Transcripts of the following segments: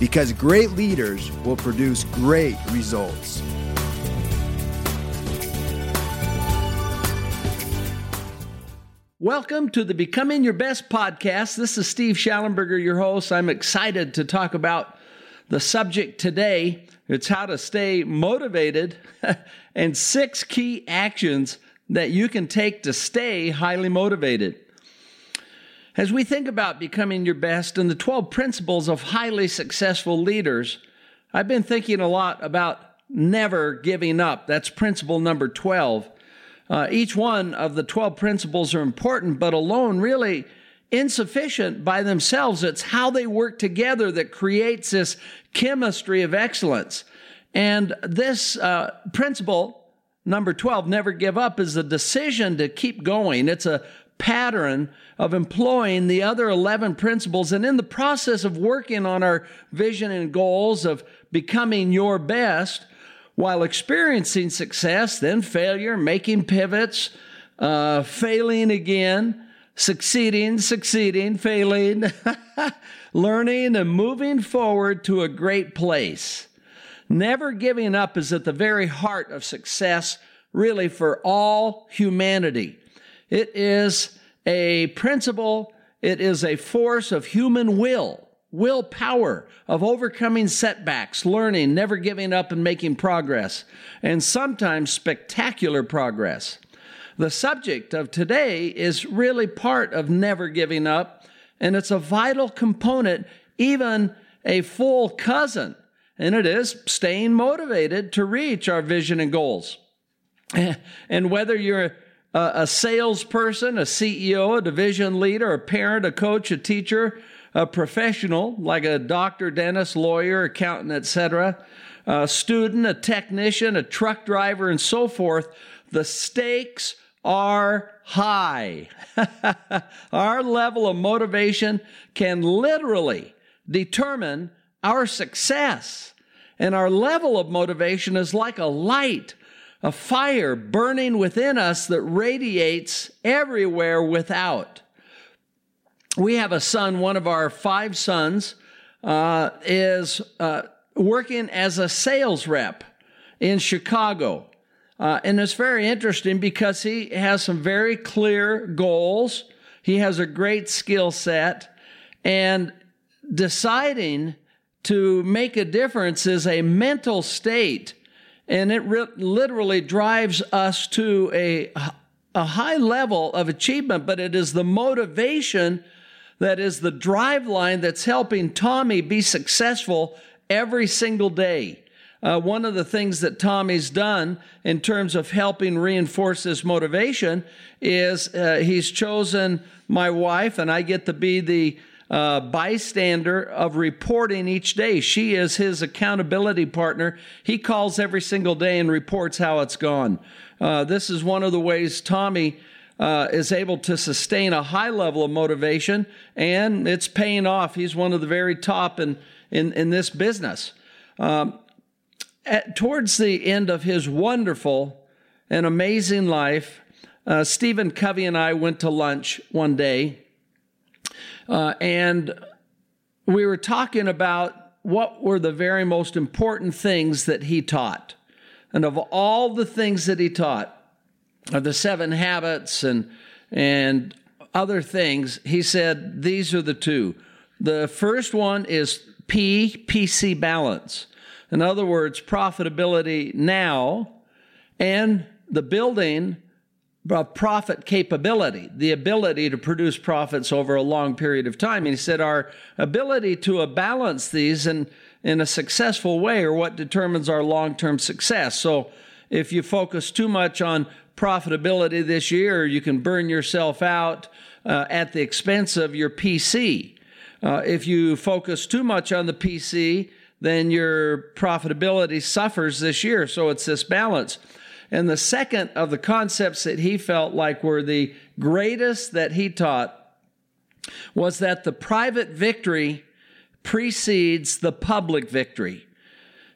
Because great leaders will produce great results. Welcome to the Becoming Your Best podcast. This is Steve Shallenberger, your host. I'm excited to talk about the subject today. It's how to stay motivated and six key actions that you can take to stay highly motivated. As we think about becoming your best and the 12 principles of highly successful leaders, I've been thinking a lot about never giving up. That's principle number 12. Uh, each one of the 12 principles are important, but alone really insufficient by themselves. It's how they work together that creates this chemistry of excellence. And this uh, principle, number 12, never give up, is a decision to keep going. It's a pattern of employing the other 11 principles. And in the process of working on our vision and goals of becoming your best, while experiencing success, then failure, making pivots, uh, failing again, succeeding, succeeding, failing, learning, and moving forward to a great place. Never giving up is at the very heart of success, really, for all humanity. It is a principle, it is a force of human will willpower of overcoming setbacks, learning, never giving up, and making progress, and sometimes spectacular progress. The subject of today is really part of never giving up, and it's a vital component, even a full cousin, and it is staying motivated to reach our vision and goals. And whether you're a salesperson, a CEO, a division leader, a parent, a coach, a teacher, a professional like a doctor, dentist, lawyer, accountant, etc., a student, a technician, a truck driver, and so forth, the stakes are high. our level of motivation can literally determine our success. And our level of motivation is like a light, a fire burning within us that radiates everywhere without we have a son, one of our five sons, uh, is uh, working as a sales rep in Chicago. Uh, and it's very interesting because he has some very clear goals. He has a great skill set. And deciding to make a difference is a mental state. And it re- literally drives us to a, a high level of achievement, but it is the motivation that is the drive line that's helping Tommy be successful every single day. Uh, one of the things that Tommy's done in terms of helping reinforce this motivation is uh, he's chosen my wife, and I get to be the uh, bystander of reporting each day. She is his accountability partner. He calls every single day and reports how it's gone. Uh, this is one of the ways Tommy uh, is able to sustain a high level of motivation, and it's paying off. He's one of the very top in, in, in this business. Um, at, towards the end of his wonderful and amazing life, uh, Stephen Covey and I went to lunch one day, uh, and we were talking about what were the very most important things that he taught. And of all the things that he taught, of the seven habits and and other things, he said these are the two. The first one is P, PC balance. In other words, profitability now and the building profit capability, the ability to produce profits over a long period of time. And he said our ability to balance these in, in a successful way are what determines our long term success. So if you focus too much on profitability this year, you can burn yourself out uh, at the expense of your PC. Uh, if you focus too much on the PC then your profitability suffers this year. So it's this balance. And the second of the concepts that he felt like were the greatest that he taught was that the private victory precedes the public victory.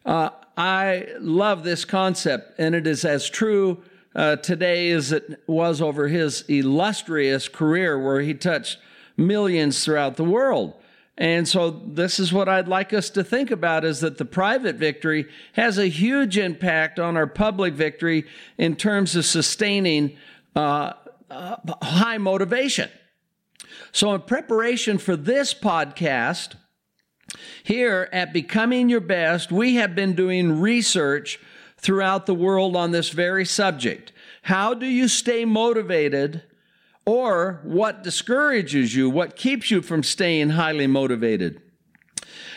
Uh, I love this concept, and it is as true uh, today as it was over his illustrious career, where he touched millions throughout the world. And so this is what I'd like us to think about is that the private victory has a huge impact on our public victory in terms of sustaining uh, uh, high motivation. So in preparation for this podcast, here at Becoming Your Best, we have been doing research throughout the world on this very subject. How do you stay motivated or what discourages you, what keeps you from staying highly motivated.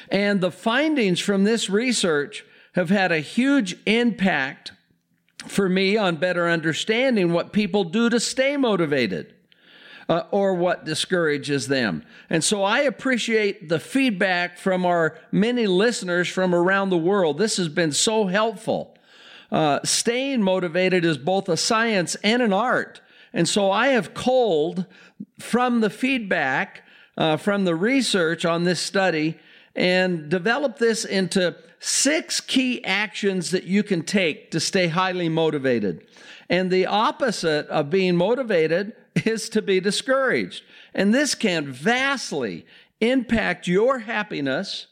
And the findings from this research have had a huge impact for me on better understanding what people do to stay motivated. Uh, or what discourages them. And so I appreciate the feedback from our many listeners from around the world. This has been so helpful. Uh, staying motivated is both a science and an art. And so I have culled from the feedback uh, from the research on this study and developed this into six key actions that you can take to stay highly motivated. And the opposite of being motivated is to be discouraged. And this can vastly impact your happiness,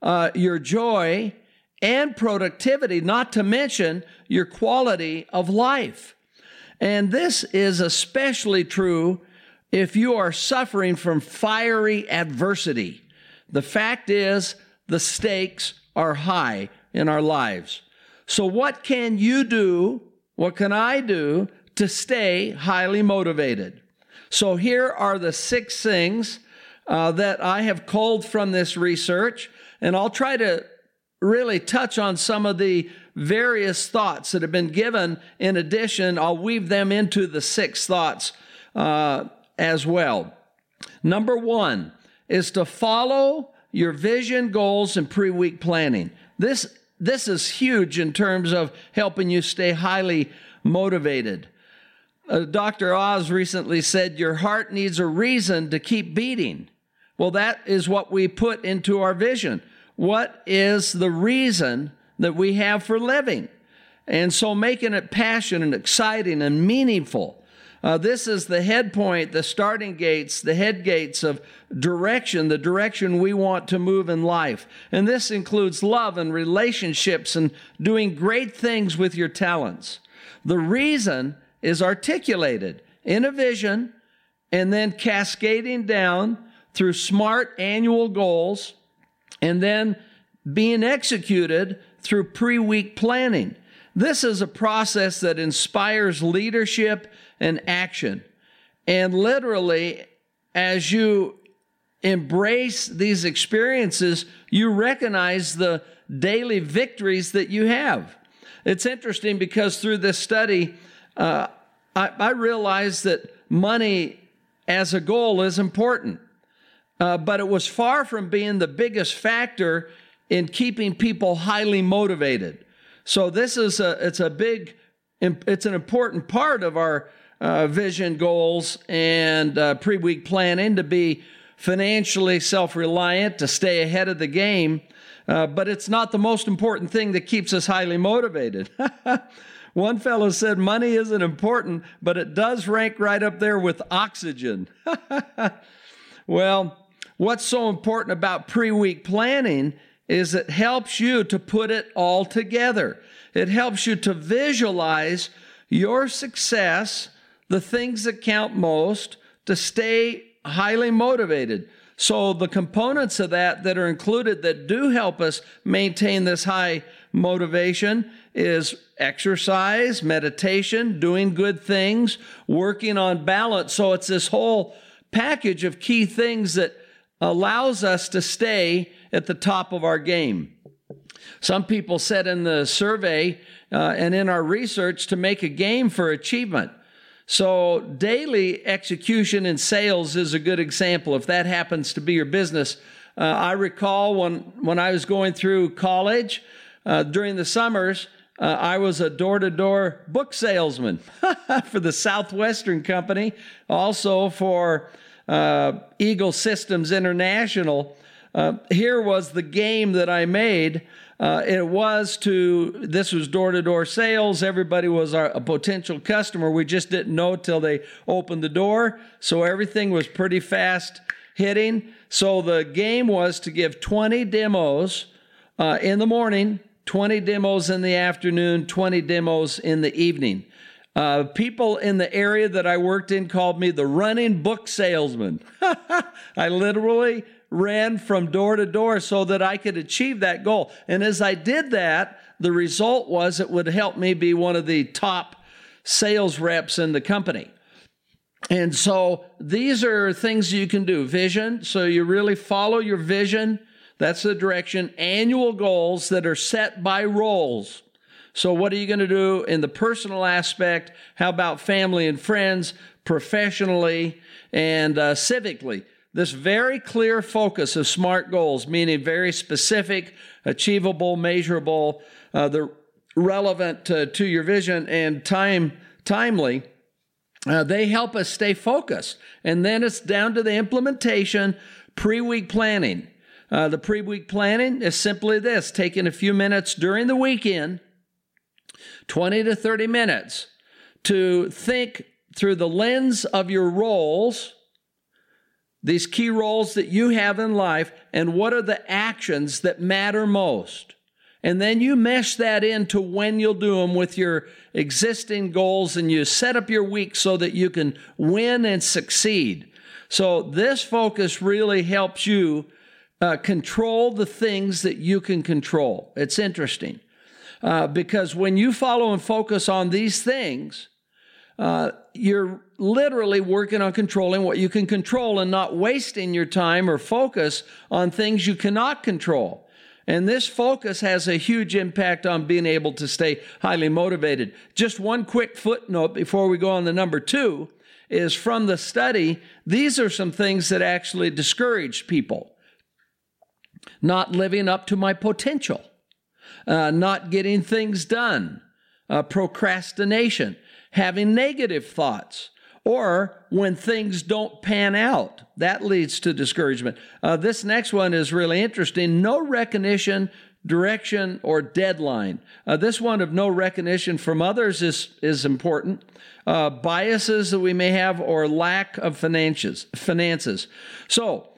uh, your joy, and productivity, not to mention your quality of life. And this is especially true if you are suffering from fiery adversity. The fact is, the stakes are high in our lives. So, what can you do? What can I do to stay highly motivated? So, here are the six things uh, that I have culled from this research, and I'll try to really touch on some of the various thoughts that have been given. In addition, I'll weave them into the six thoughts uh, as well. Number one is to follow your vision, goals, and pre week planning. This, this is huge in terms of helping you stay highly motivated. Uh, Dr. Oz recently said, Your heart needs a reason to keep beating. Well, that is what we put into our vision. What is the reason that we have for living? And so making it passionate and exciting and meaningful. Uh, this is the head point, the starting gates, the head gates of direction, the direction we want to move in life. And this includes love and relationships and doing great things with your talents. The reason is articulated in a vision and then cascading down through smart annual goals and then being executed through pre week planning. This is a process that inspires leadership and action. And literally, as you embrace these experiences, you recognize the daily victories that you have. It's interesting because through this study, uh, I, I realized that money as a goal is important. Uh, but it was far from being the biggest factor in keeping people highly motivated. So this is a it's a big it's an important part of our uh, vision goals and uh, pre-week planning to be financially self-reliant to stay ahead of the game. Uh, but it's not the most important thing that keeps us highly motivated. One fellow said money isn't important, but it does rank right up there with oxygen. well, what's so important about pre week planning is it helps you to put it all together. It helps you to visualize your success, the things that count most, to stay highly motivated. So, the components of that that are included that do help us maintain this high motivation is exercise, meditation, doing good things, working on balance. So, it's this whole package of key things that allows us to stay at the top of our game. Some people said in the survey uh, and in our research to make a game for achievement. So, daily execution in sales is a good example. If that happens to be your business, uh, I recall when, when I was going through college uh, during the summers, uh, I was a door to door book salesman for the Southwestern Company, also for uh, Eagle Systems International. Uh, here was the game that I made. Uh, it was to, this was door to door sales. Everybody was our, a potential customer. We just didn't know till they opened the door. So everything was pretty fast hitting. So the game was to give 20 demos uh, in the morning, 20 demos in the afternoon, 20 demos in the evening. Uh, people in the area that I worked in called me the running book salesman. I literally ran from door to door so that I could achieve that goal. And as I did that, the result was it would help me be one of the top sales reps in the company. And so these are things you can do. Vision, so you really follow your vision. That's the direction. Annual goals that are set by roles. So, what are you going to do in the personal aspect? How about family and friends, professionally, and uh, civically? This very clear focus of SMART goals, meaning very specific, achievable, measurable, uh, the relevant uh, to your vision and time timely. Uh, they help us stay focused. And then it's down to the implementation, pre week planning. Uh, the pre week planning is simply this taking a few minutes during the weekend, 20 to 30 minutes, to think through the lens of your roles these key roles that you have in life, and what are the actions that matter most. And then you mesh that into when you'll do them with your existing goals, and you set up your week so that you can win and succeed. So, this focus really helps you uh, control the things that you can control. It's interesting uh, because when you follow and focus on these things, uh, you're literally working on controlling what you can control and not wasting your time or focus on things you cannot control. And this focus has a huge impact on being able to stay highly motivated. Just one quick footnote before we go on to number two is from the study, these are some things that actually discourage people. Not living up to my potential, uh, not getting things done, uh, procrastination, having negative thoughts, or when things don't pan out. That leads to discouragement. Uh, this next one is really interesting no recognition, direction, or deadline. Uh, this one of no recognition from others is, is important. Uh, biases that we may have, or lack of finances. finances. So,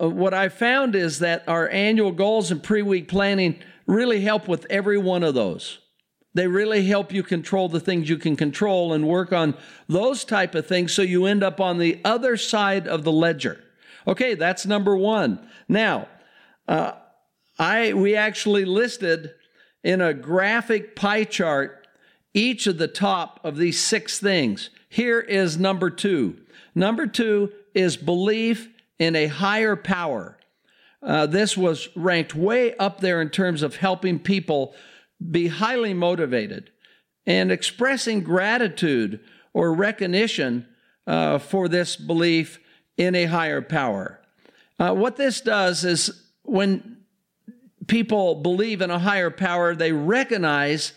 uh, what I found is that our annual goals and pre week planning really help with every one of those. They really help you control the things you can control and work on those type of things so you end up on the other side of the ledger. Okay, that's number one. Now, uh, I we actually listed in a graphic pie chart each of the top of these six things. Here is number two. Number two is belief in a higher power. Uh, this was ranked way up there in terms of helping people be highly motivated and expressing gratitude or recognition uh, for this belief in a higher power. Uh, what this does is when people believe in a higher power, they recognize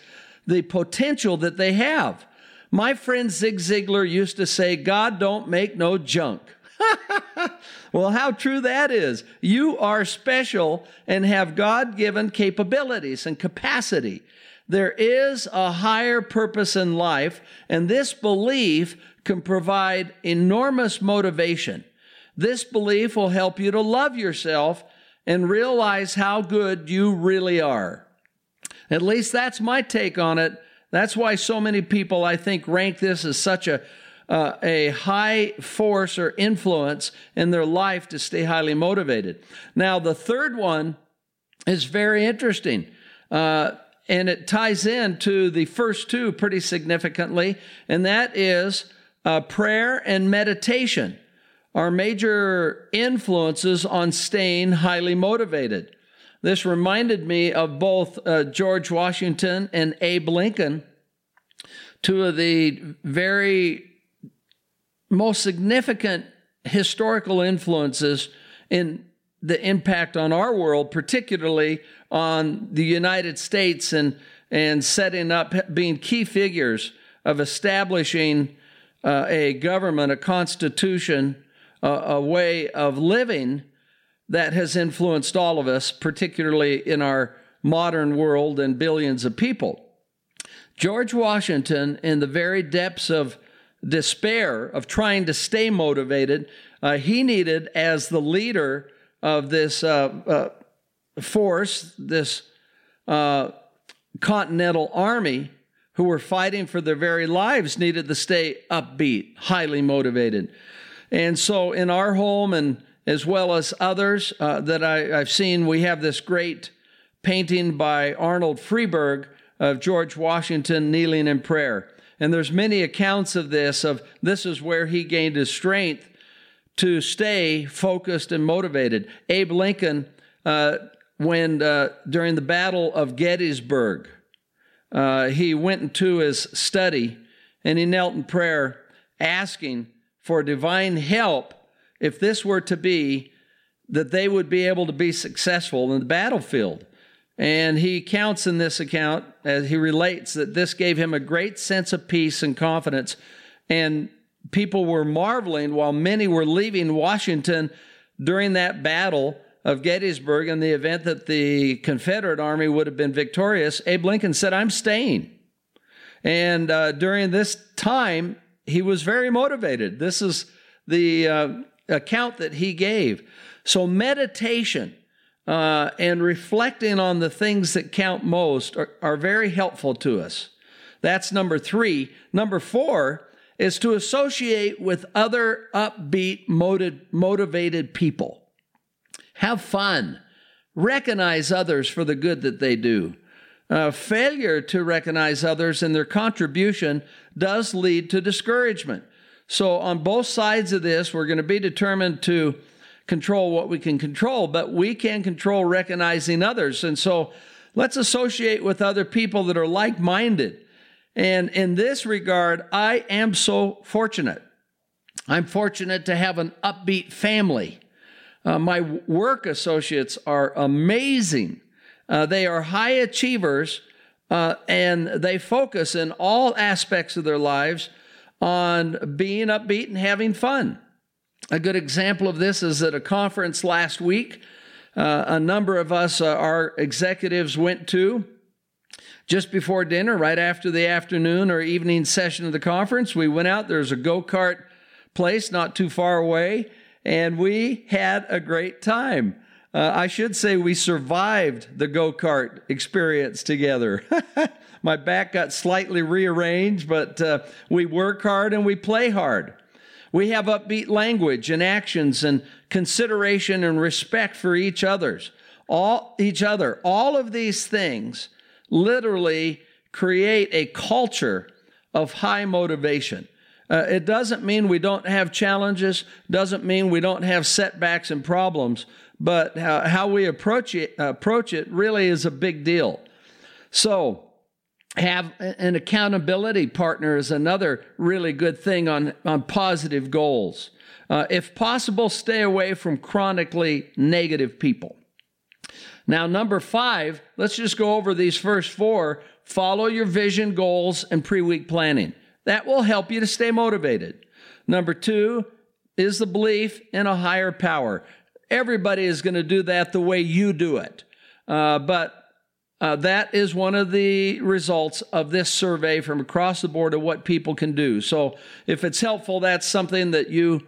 the potential that they have. My friend Zig Ziglar used to say, God don't make no junk. well, how true that is. You are special and have God given capabilities and capacity. There is a higher purpose in life, and this belief can provide enormous motivation. This belief will help you to love yourself and realize how good you really are. At least that's my take on it. That's why so many people, I think, rank this as such a uh, a high force or influence in their life to stay highly motivated. Now, the third one is very interesting. Uh, and it ties in to the first two pretty significantly, and that is uh, prayer and meditation are major influences on staying highly motivated. This reminded me of both uh, George Washington and Abe Lincoln, two of the very most significant historical influences in the impact on our world, particularly on the United States and, and setting up, being key figures of establishing uh, a government, a constitution, uh, a way of living that has influenced all of us, particularly in our modern world and billions of people. George Washington, in the very depths of despair, of trying to stay motivated, uh, he needed, as the leader of this uh, uh, force, this uh, continental army, who were fighting for their very lives, needed to stay upbeat, highly motivated. And so, in our home, and as well as others uh, that I, I've seen, we have this great painting by Arnold Friberg of George Washington kneeling in prayer. And there's many accounts of this of this is where he gained his strength to stay focused and motivated. Abe Lincoln, uh, when uh, during the Battle of Gettysburg, uh, he went into his study and he knelt in prayer, asking for divine help if this were to be that they would be able to be successful in the battlefield. And he counts in this account, as he relates, that this gave him a great sense of peace and confidence. And people were marveling while many were leaving Washington during that battle of Gettysburg in the event that the Confederate Army would have been victorious. Abe Lincoln said, I'm staying. And uh, during this time, he was very motivated. This is the uh, account that he gave. So, meditation uh, and reflecting on the things that count most are, are very helpful to us. That's number three. Number four is to associate with other upbeat, motivated people. Have fun. Recognize others for the good that they do. Uh, failure to recognize others and their contribution does lead to discouragement. So, on both sides of this, we're going to be determined to control what we can control, but we can control recognizing others. And so let's associate with other people that are like minded. And in this regard, I am so fortunate. I'm fortunate to have an upbeat family. Uh, my work associates are amazing. Uh, they are high achievers uh, and they focus in all aspects of their lives on being upbeat and having fun. A good example of this is at a conference last week. Uh, a number of us, uh, our executives, went to just before dinner, right after the afternoon or evening session of the conference. We went out, there's a go kart place not too far away, and we had a great time. Uh, I should say we survived the go kart experience together. My back got slightly rearranged, but uh, we work hard and we play hard. We have upbeat language and actions and consideration and respect for each other's all each other. All of these things literally create a culture of high motivation. Uh, it doesn't mean we don't have challenges, doesn't mean we don't have setbacks and problems, but how, how we approach it, approach it really is a big deal. So, have an accountability partner is another really good thing on, on positive goals. Uh, if possible, stay away from chronically negative people. Now, number five, let's just go over these first four. Follow your vision, goals, and pre week planning. That will help you to stay motivated. Number two is the belief in a higher power. Everybody is going to do that the way you do it. Uh, but uh, that is one of the results of this survey from across the board of what people can do. So, if it's helpful, that's something that you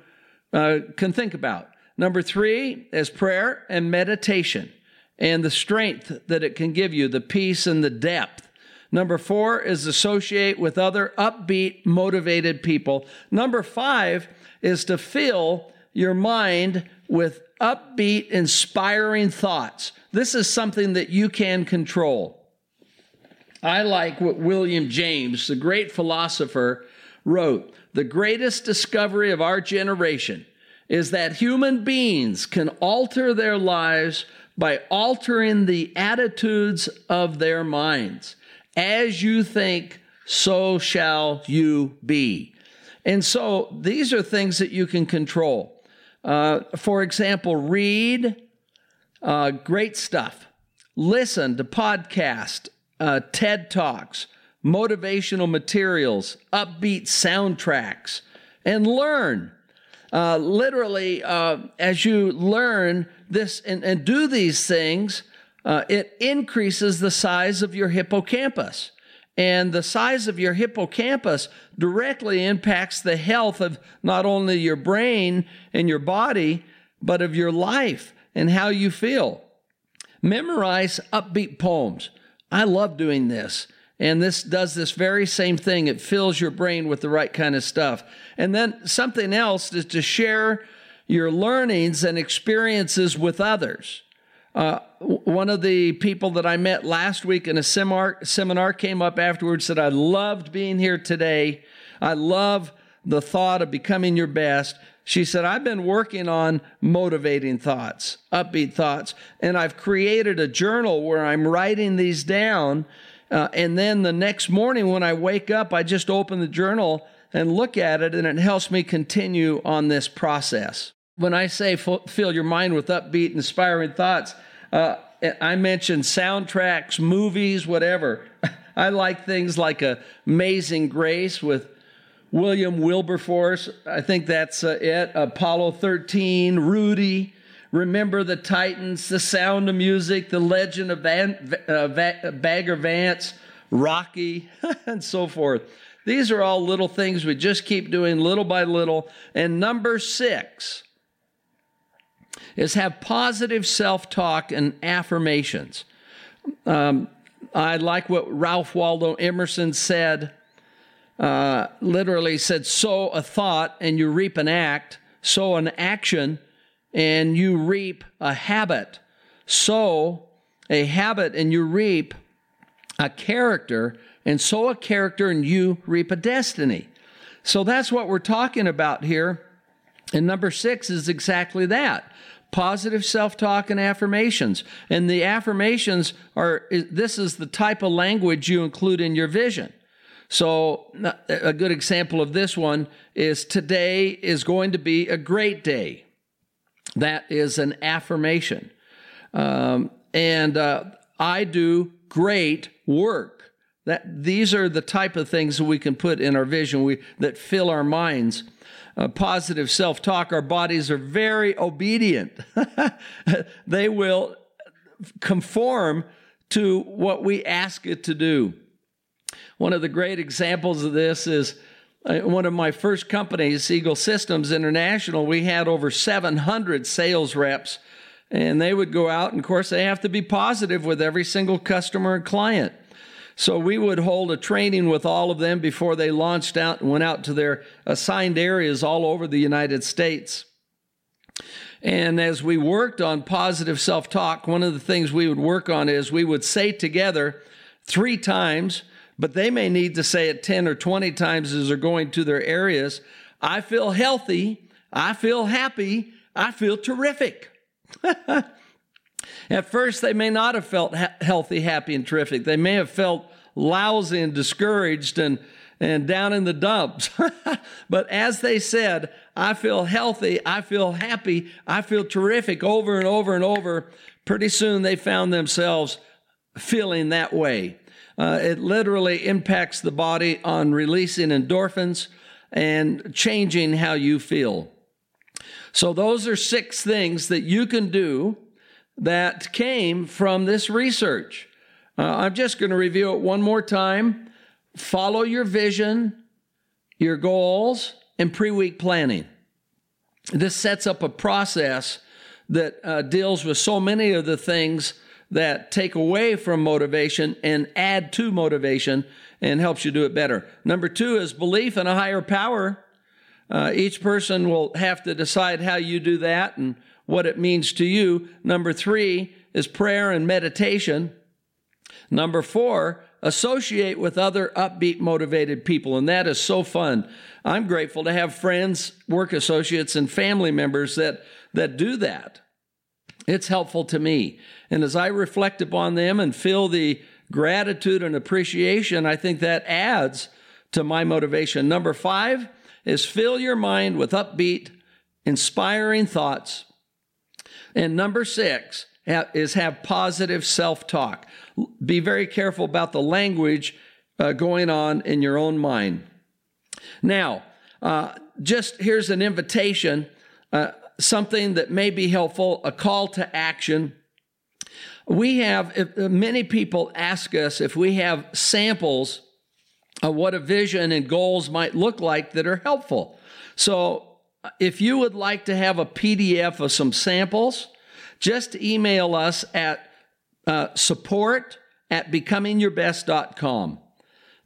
uh, can think about. Number three is prayer and meditation and the strength that it can give you, the peace and the depth. Number four is associate with other upbeat, motivated people. Number five is to fill your mind with upbeat, inspiring thoughts. This is something that you can control. I like what William James, the great philosopher, wrote. The greatest discovery of our generation is that human beings can alter their lives by altering the attitudes of their minds. As you think, so shall you be. And so these are things that you can control. Uh, for example, read uh, great stuff, listen to podcasts, uh, TED Talks, motivational materials, upbeat soundtracks, and learn. Uh, literally, uh, as you learn this and, and do these things, uh, it increases the size of your hippocampus. And the size of your hippocampus directly impacts the health of not only your brain and your body, but of your life and how you feel. Memorize upbeat poems. I love doing this. And this does this very same thing. It fills your brain with the right kind of stuff. And then something else is to share your learnings and experiences with others. Uh, one of the people that I met last week in a seminar, seminar came up afterwards said, I loved being here today. I love the thought of becoming your best. She said, I've been working on motivating thoughts, upbeat thoughts, and I've created a journal where I'm writing these down. Uh, and then the next morning when I wake up, I just open the journal and look at it, and it helps me continue on this process. When I say fill your mind with upbeat, inspiring thoughts, uh, I mentioned soundtracks, movies, whatever. I like things like Amazing Grace with William Wilberforce. I think that's uh, it. Apollo 13, Rudy. Remember the Titans, The Sound of Music, The Legend of Van, uh, Bagger Vance, Rocky, and so forth. These are all little things we just keep doing little by little. And number six, is have positive self talk and affirmations. Um, I like what Ralph Waldo Emerson said. Uh, literally said, sow a thought and you reap an act, sow an action and you reap a habit. Sow a habit and you reap a character, and sow a character and you reap a destiny. So that's what we're talking about here. And number six is exactly that positive self talk and affirmations. And the affirmations are this is the type of language you include in your vision. So, a good example of this one is today is going to be a great day. That is an affirmation. Um, and uh, I do great work. That these are the type of things that we can put in our vision we, that fill our minds uh, positive self talk, our bodies are very obedient. they will conform to what we ask it to do. One of the great examples of this is uh, one of my first companies, Eagle Systems International. We had over 700 sales reps, and they would go out, and of course, they have to be positive with every single customer and client. So we would hold a training with all of them before they launched out and went out to their assigned areas all over the United States. And as we worked on positive self talk, one of the things we would work on is we would say together three times, but they may need to say it 10 or 20 times as they're going to their areas I feel healthy, I feel happy, I feel terrific. At first, they may not have felt ha- healthy, happy, and terrific. They may have felt lousy and discouraged and, and down in the dumps. but as they said, I feel healthy, I feel happy, I feel terrific over and over and over, pretty soon they found themselves feeling that way. Uh, it literally impacts the body on releasing endorphins and changing how you feel. So, those are six things that you can do that came from this research. Uh, I'm just going to review it one more time. Follow your vision, your goals, and pre week planning. This sets up a process that uh, deals with so many of the things that take away from motivation and add to motivation and helps you do it better. Number two is belief in a higher power. Uh, each person will have to decide how you do that and what it means to you. Number three is prayer and meditation. Number four, associate with other upbeat, motivated people. And that is so fun. I'm grateful to have friends, work associates, and family members that, that do that. It's helpful to me. And as I reflect upon them and feel the gratitude and appreciation, I think that adds to my motivation. Number five is fill your mind with upbeat, inspiring thoughts. And number six is have positive self talk. Be very careful about the language uh, going on in your own mind. Now, uh, just here's an invitation, uh, something that may be helpful, a call to action. We have, uh, many people ask us if we have samples of what a vision and goals might look like that are helpful. So, if you would like to have a PDF of some samples, just email us at uh, support at becomingyourbest.com.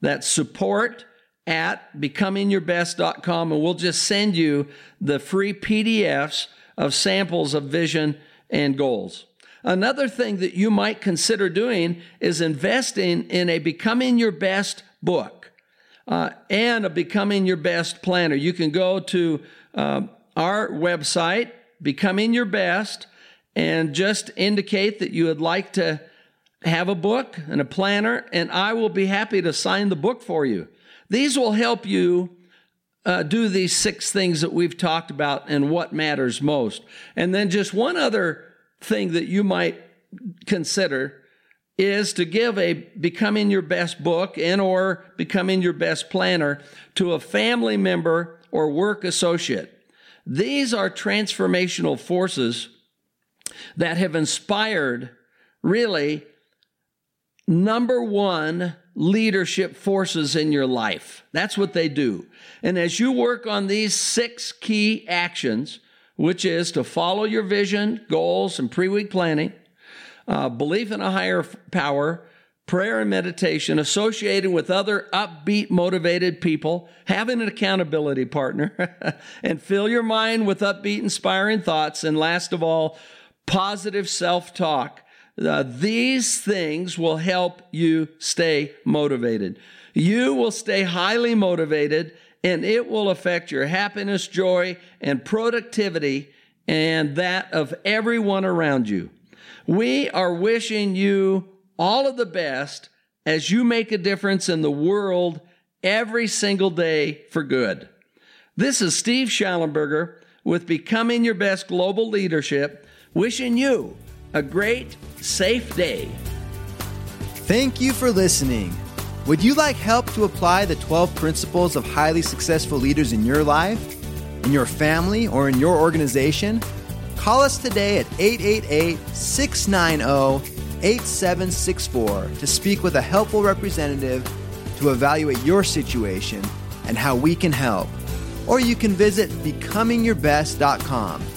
That's support at becomingyourbest.com, and we'll just send you the free PDFs of samples of vision and goals. Another thing that you might consider doing is investing in a Becoming Your Best book uh, and a Becoming Your Best planner. You can go to uh, our website, Becoming Your Best, and just indicate that you would like to have a book and a planner, and I will be happy to sign the book for you. These will help you uh, do these six things that we've talked about and what matters most. And then just one other thing that you might consider is to give a becoming your best book and or becoming your best planner to a family member or work associate. These are transformational forces that have inspired really number one leadership forces in your life. That's what they do. And as you work on these six key actions, which is to follow your vision, goals, and pre week planning, uh, belief in a higher power, prayer and meditation, associating with other upbeat, motivated people, having an accountability partner, and fill your mind with upbeat, inspiring thoughts, and last of all, positive self talk. Uh, these things will help you stay motivated. You will stay highly motivated and it will affect your happiness, joy, and productivity and that of everyone around you. We are wishing you all of the best as you make a difference in the world every single day for good. This is Steve Shallenberger with Becoming Your Best Global Leadership, wishing you a great, safe day. Thank you for listening. Would you like help to apply the 12 principles of highly successful leaders in your life, in your family, or in your organization? Call us today at 888 690 8764 to speak with a helpful representative to evaluate your situation and how we can help. Or you can visit becomingyourbest.com.